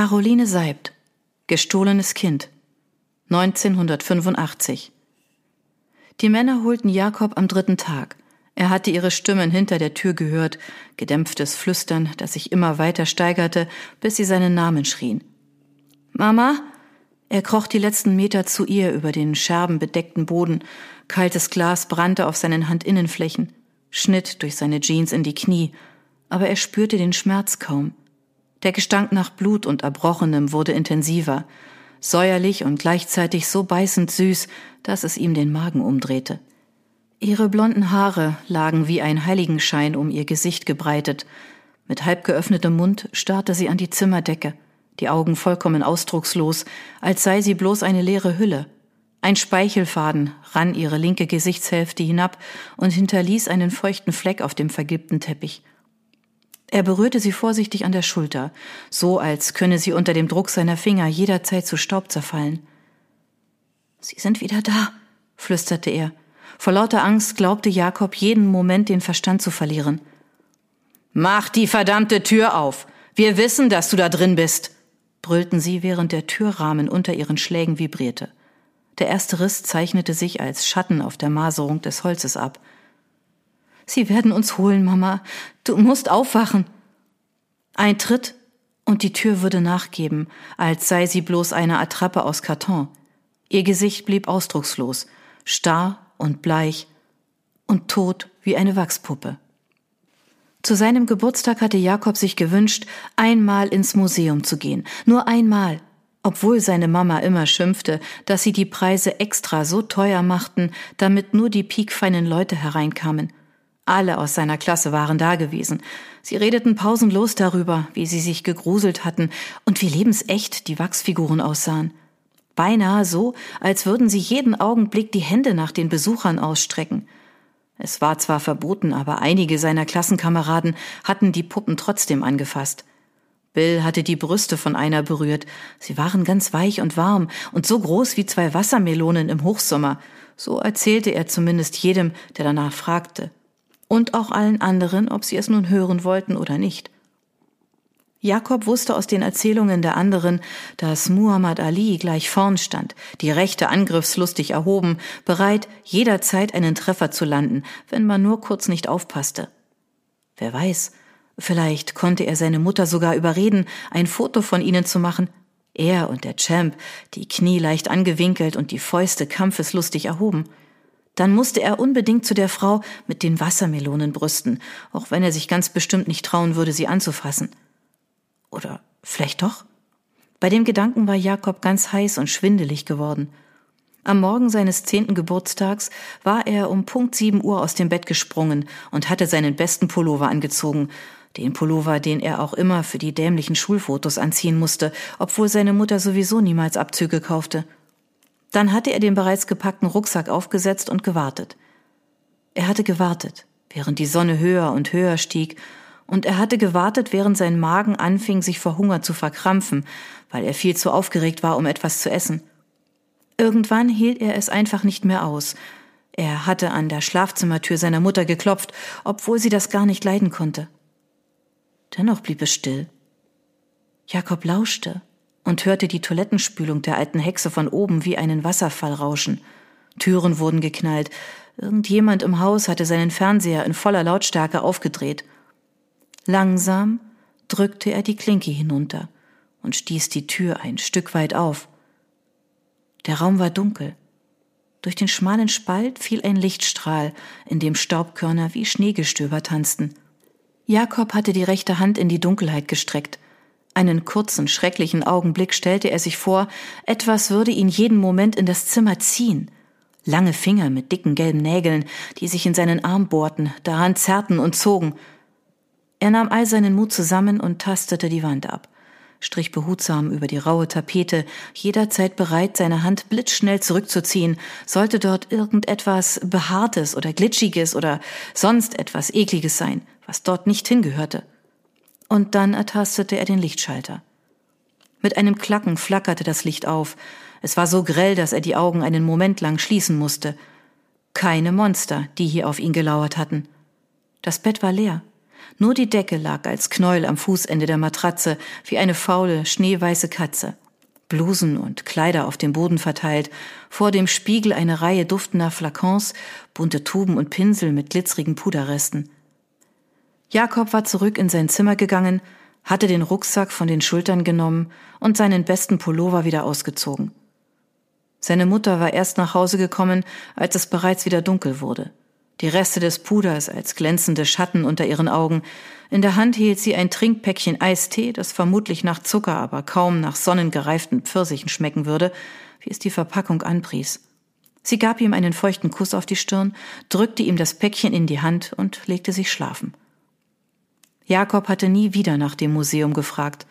Caroline Seibt Gestohlenes Kind 1985 Die Männer holten Jakob am dritten Tag. Er hatte ihre Stimmen hinter der Tür gehört, gedämpftes Flüstern, das sich immer weiter steigerte, bis sie seinen Namen schrien. Mama? Er kroch die letzten Meter zu ihr über den scherbenbedeckten Boden. Kaltes Glas brannte auf seinen Handinnenflächen, schnitt durch seine Jeans in die Knie, aber er spürte den Schmerz kaum. Der Gestank nach Blut und Erbrochenem wurde intensiver, säuerlich und gleichzeitig so beißend süß, dass es ihm den Magen umdrehte. Ihre blonden Haare lagen wie ein Heiligenschein um ihr Gesicht gebreitet. Mit halb geöffnetem Mund starrte sie an die Zimmerdecke, die Augen vollkommen ausdruckslos, als sei sie bloß eine leere Hülle. Ein Speichelfaden rann ihre linke Gesichtshälfte hinab und hinterließ einen feuchten Fleck auf dem vergilbten Teppich. Er berührte sie vorsichtig an der Schulter, so als könne sie unter dem Druck seiner Finger jederzeit zu Staub zerfallen. Sie sind wieder da, flüsterte er. Vor lauter Angst glaubte Jakob jeden Moment den Verstand zu verlieren. Mach die verdammte Tür auf. Wir wissen, dass du da drin bist, brüllten sie, während der Türrahmen unter ihren Schlägen vibrierte. Der erste Riss zeichnete sich als Schatten auf der Maserung des Holzes ab. Sie werden uns holen, Mama. Du musst aufwachen. Ein Tritt und die Tür würde nachgeben, als sei sie bloß eine Attrappe aus Karton. Ihr Gesicht blieb ausdruckslos, starr und bleich und tot wie eine Wachspuppe. Zu seinem Geburtstag hatte Jakob sich gewünscht, einmal ins Museum zu gehen. Nur einmal. Obwohl seine Mama immer schimpfte, dass sie die Preise extra so teuer machten, damit nur die piekfeinen Leute hereinkamen. Alle aus seiner Klasse waren da gewesen. Sie redeten pausenlos darüber, wie sie sich gegruselt hatten und wie lebensecht die Wachsfiguren aussahen. Beinahe so, als würden sie jeden Augenblick die Hände nach den Besuchern ausstrecken. Es war zwar verboten, aber einige seiner Klassenkameraden hatten die Puppen trotzdem angefasst. Bill hatte die Brüste von einer berührt. Sie waren ganz weich und warm und so groß wie zwei Wassermelonen im Hochsommer. So erzählte er zumindest jedem, der danach fragte und auch allen anderen, ob sie es nun hören wollten oder nicht. Jakob wusste aus den Erzählungen der anderen, dass Muhammad Ali gleich vorn stand, die Rechte angriffslustig erhoben, bereit, jederzeit einen Treffer zu landen, wenn man nur kurz nicht aufpasste. Wer weiß, vielleicht konnte er seine Mutter sogar überreden, ein Foto von ihnen zu machen. Er und der Champ, die Knie leicht angewinkelt und die Fäuste kampfeslustig erhoben. Dann musste er unbedingt zu der Frau mit den Wassermelonenbrüsten, auch wenn er sich ganz bestimmt nicht trauen würde, sie anzufassen. Oder vielleicht doch? Bei dem Gedanken war Jakob ganz heiß und schwindelig geworden. Am Morgen seines zehnten Geburtstags war er um Punkt sieben Uhr aus dem Bett gesprungen und hatte seinen besten Pullover angezogen, den Pullover, den er auch immer für die dämlichen Schulfotos anziehen musste, obwohl seine Mutter sowieso niemals Abzüge kaufte. Dann hatte er den bereits gepackten Rucksack aufgesetzt und gewartet. Er hatte gewartet, während die Sonne höher und höher stieg, und er hatte gewartet, während sein Magen anfing, sich vor Hunger zu verkrampfen, weil er viel zu aufgeregt war, um etwas zu essen. Irgendwann hielt er es einfach nicht mehr aus. Er hatte an der Schlafzimmertür seiner Mutter geklopft, obwohl sie das gar nicht leiden konnte. Dennoch blieb es still. Jakob lauschte und hörte die Toilettenspülung der alten Hexe von oben wie einen Wasserfall rauschen. Türen wurden geknallt. Irgendjemand im Haus hatte seinen Fernseher in voller Lautstärke aufgedreht. Langsam drückte er die Klinke hinunter und stieß die Tür ein Stück weit auf. Der Raum war dunkel. Durch den schmalen Spalt fiel ein Lichtstrahl, in dem Staubkörner wie Schneegestöber tanzten. Jakob hatte die rechte Hand in die Dunkelheit gestreckt – einen kurzen, schrecklichen Augenblick stellte er sich vor, etwas würde ihn jeden Moment in das Zimmer ziehen. Lange Finger mit dicken gelben Nägeln, die sich in seinen Arm bohrten, daran zerrten und zogen. Er nahm all seinen Mut zusammen und tastete die Wand ab, strich behutsam über die raue Tapete, jederzeit bereit, seine Hand blitzschnell zurückzuziehen, sollte dort irgendetwas Behaartes oder Glitschiges oder sonst etwas Ekliges sein, was dort nicht hingehörte und dann ertastete er den Lichtschalter. Mit einem Klacken flackerte das Licht auf. Es war so grell, dass er die Augen einen Moment lang schließen musste. Keine Monster, die hier auf ihn gelauert hatten. Das Bett war leer. Nur die Decke lag als Knäuel am Fußende der Matratze, wie eine faule, schneeweiße Katze. Blusen und Kleider auf dem Boden verteilt, vor dem Spiegel eine Reihe duftender Flakons, bunte Tuben und Pinsel mit glitzerigen Puderresten. Jakob war zurück in sein Zimmer gegangen, hatte den Rucksack von den Schultern genommen und seinen besten Pullover wieder ausgezogen. Seine Mutter war erst nach Hause gekommen, als es bereits wieder dunkel wurde. Die Reste des Puders als glänzende Schatten unter ihren Augen. In der Hand hielt sie ein Trinkpäckchen Eistee, das vermutlich nach Zucker, aber kaum nach sonnengereiften Pfirsichen schmecken würde, wie es die Verpackung anpries. Sie gab ihm einen feuchten Kuss auf die Stirn, drückte ihm das Päckchen in die Hand und legte sich schlafen. Jakob hatte nie wieder nach dem Museum gefragt.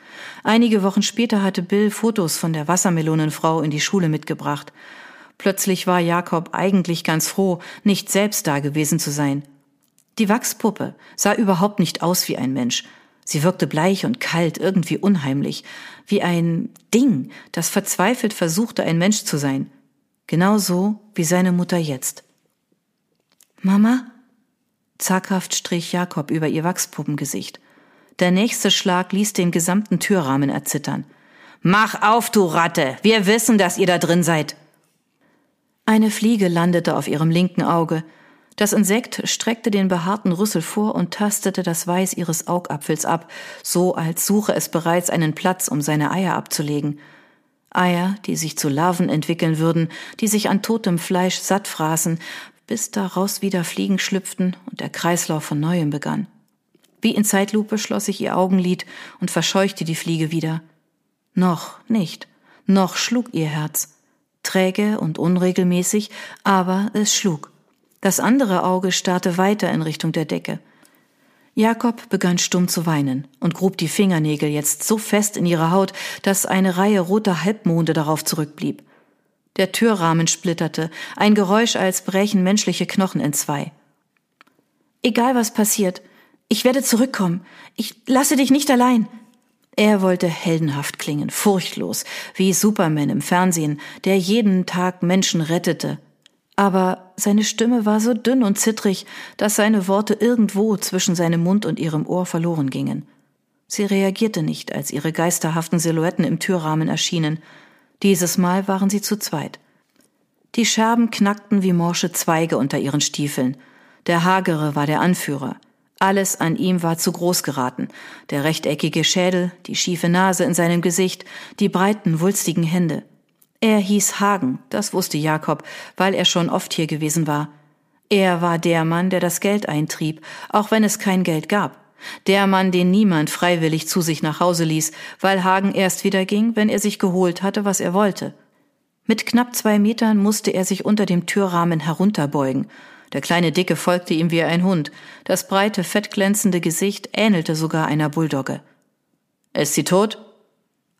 Einige Wochen später hatte Bill Fotos von der Wassermelonenfrau in die Schule mitgebracht. Plötzlich war Jakob eigentlich ganz froh, nicht selbst da gewesen zu sein. Die Wachspuppe sah überhaupt nicht aus wie ein Mensch. Sie wirkte bleich und kalt, irgendwie unheimlich, wie ein Ding, das verzweifelt versuchte, ein Mensch zu sein. Genauso wie seine Mutter jetzt. Mama? Zaghaft strich Jakob über ihr Wachspuppengesicht. Der nächste Schlag ließ den gesamten Türrahmen erzittern. Mach auf, du Ratte! Wir wissen, dass ihr da drin seid! Eine Fliege landete auf ihrem linken Auge. Das Insekt streckte den behaarten Rüssel vor und tastete das Weiß ihres Augapfels ab, so als suche es bereits einen Platz, um seine Eier abzulegen. Eier, die sich zu Larven entwickeln würden, die sich an totem Fleisch satt fraßen, bis daraus wieder Fliegen schlüpften und der Kreislauf von neuem begann. Wie in Zeitlupe schloss sich ihr Augenlid und verscheuchte die Fliege wieder. Noch nicht, noch schlug ihr Herz. Träge und unregelmäßig, aber es schlug. Das andere Auge starrte weiter in Richtung der Decke. Jakob begann stumm zu weinen und grub die Fingernägel jetzt so fest in ihre Haut, dass eine Reihe roter Halbmonde darauf zurückblieb. Der Türrahmen splitterte, ein Geräusch, als brechen menschliche Knochen entzwei. Egal was passiert, ich werde zurückkommen. Ich lasse dich nicht allein. Er wollte heldenhaft klingen, furchtlos, wie Superman im Fernsehen, der jeden Tag Menschen rettete. Aber seine Stimme war so dünn und zittrig, dass seine Worte irgendwo zwischen seinem Mund und ihrem Ohr verloren gingen. Sie reagierte nicht, als ihre geisterhaften Silhouetten im Türrahmen erschienen. Dieses Mal waren sie zu zweit. Die Scherben knackten wie morsche Zweige unter ihren Stiefeln. Der Hagere war der Anführer. Alles an ihm war zu groß geraten. Der rechteckige Schädel, die schiefe Nase in seinem Gesicht, die breiten, wulstigen Hände. Er hieß Hagen, das wusste Jakob, weil er schon oft hier gewesen war. Er war der Mann, der das Geld eintrieb, auch wenn es kein Geld gab. Der Mann, den niemand freiwillig zu sich nach Hause ließ, weil Hagen erst wieder ging, wenn er sich geholt hatte, was er wollte. Mit knapp zwei Metern musste er sich unter dem Türrahmen herunterbeugen. Der kleine Dicke folgte ihm wie ein Hund. Das breite, fettglänzende Gesicht ähnelte sogar einer Bulldogge. Ist sie tot?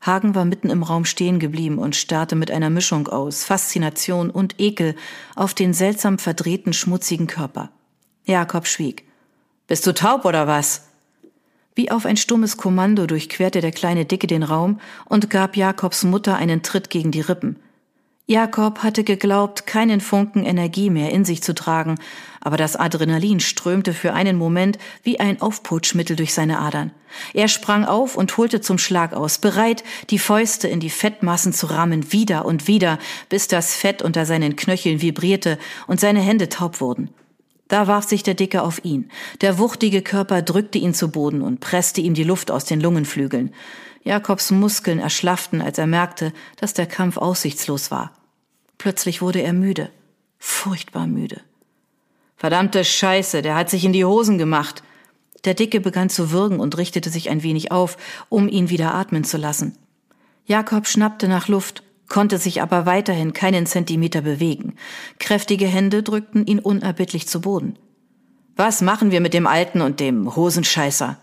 Hagen war mitten im Raum stehen geblieben und starrte mit einer Mischung aus Faszination und Ekel auf den seltsam verdrehten, schmutzigen Körper. Jakob schwieg. Bist du taub oder was? Wie auf ein stummes Kommando durchquerte der kleine Dicke den Raum und gab Jakobs Mutter einen Tritt gegen die Rippen. Jakob hatte geglaubt, keinen Funken Energie mehr in sich zu tragen, aber das Adrenalin strömte für einen Moment wie ein Aufputschmittel durch seine Adern. Er sprang auf und holte zum Schlag aus, bereit, die Fäuste in die Fettmassen zu rammen, wieder und wieder, bis das Fett unter seinen Knöcheln vibrierte und seine Hände taub wurden. Da warf sich der Dicke auf ihn. Der wuchtige Körper drückte ihn zu Boden und presste ihm die Luft aus den Lungenflügeln. Jakobs Muskeln erschlafften, als er merkte, dass der Kampf aussichtslos war. Plötzlich wurde er müde, furchtbar müde. Verdammte Scheiße, der hat sich in die Hosen gemacht. Der Dicke begann zu würgen und richtete sich ein wenig auf, um ihn wieder atmen zu lassen. Jakob schnappte nach Luft, konnte sich aber weiterhin keinen Zentimeter bewegen. Kräftige Hände drückten ihn unerbittlich zu Boden. Was machen wir mit dem Alten und dem Hosenscheißer?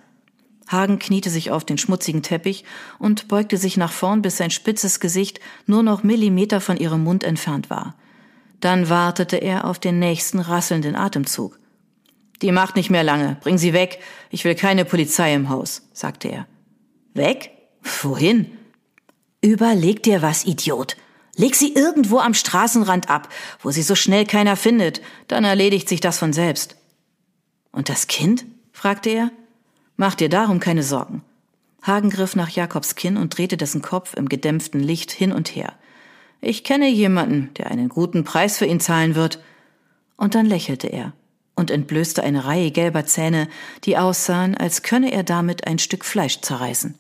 Hagen kniete sich auf den schmutzigen Teppich und beugte sich nach vorn, bis sein spitzes Gesicht nur noch Millimeter von ihrem Mund entfernt war. Dann wartete er auf den nächsten rasselnden Atemzug. Die macht nicht mehr lange. Bring sie weg. Ich will keine Polizei im Haus, sagte er. Weg? Wohin? Überleg dir was, Idiot. Leg sie irgendwo am Straßenrand ab, wo sie so schnell keiner findet. Dann erledigt sich das von selbst. Und das Kind? fragte er. Mach dir darum keine Sorgen. Hagen griff nach Jakobs Kinn und drehte dessen Kopf im gedämpften Licht hin und her. Ich kenne jemanden, der einen guten Preis für ihn zahlen wird. Und dann lächelte er und entblößte eine Reihe gelber Zähne, die aussahen, als könne er damit ein Stück Fleisch zerreißen.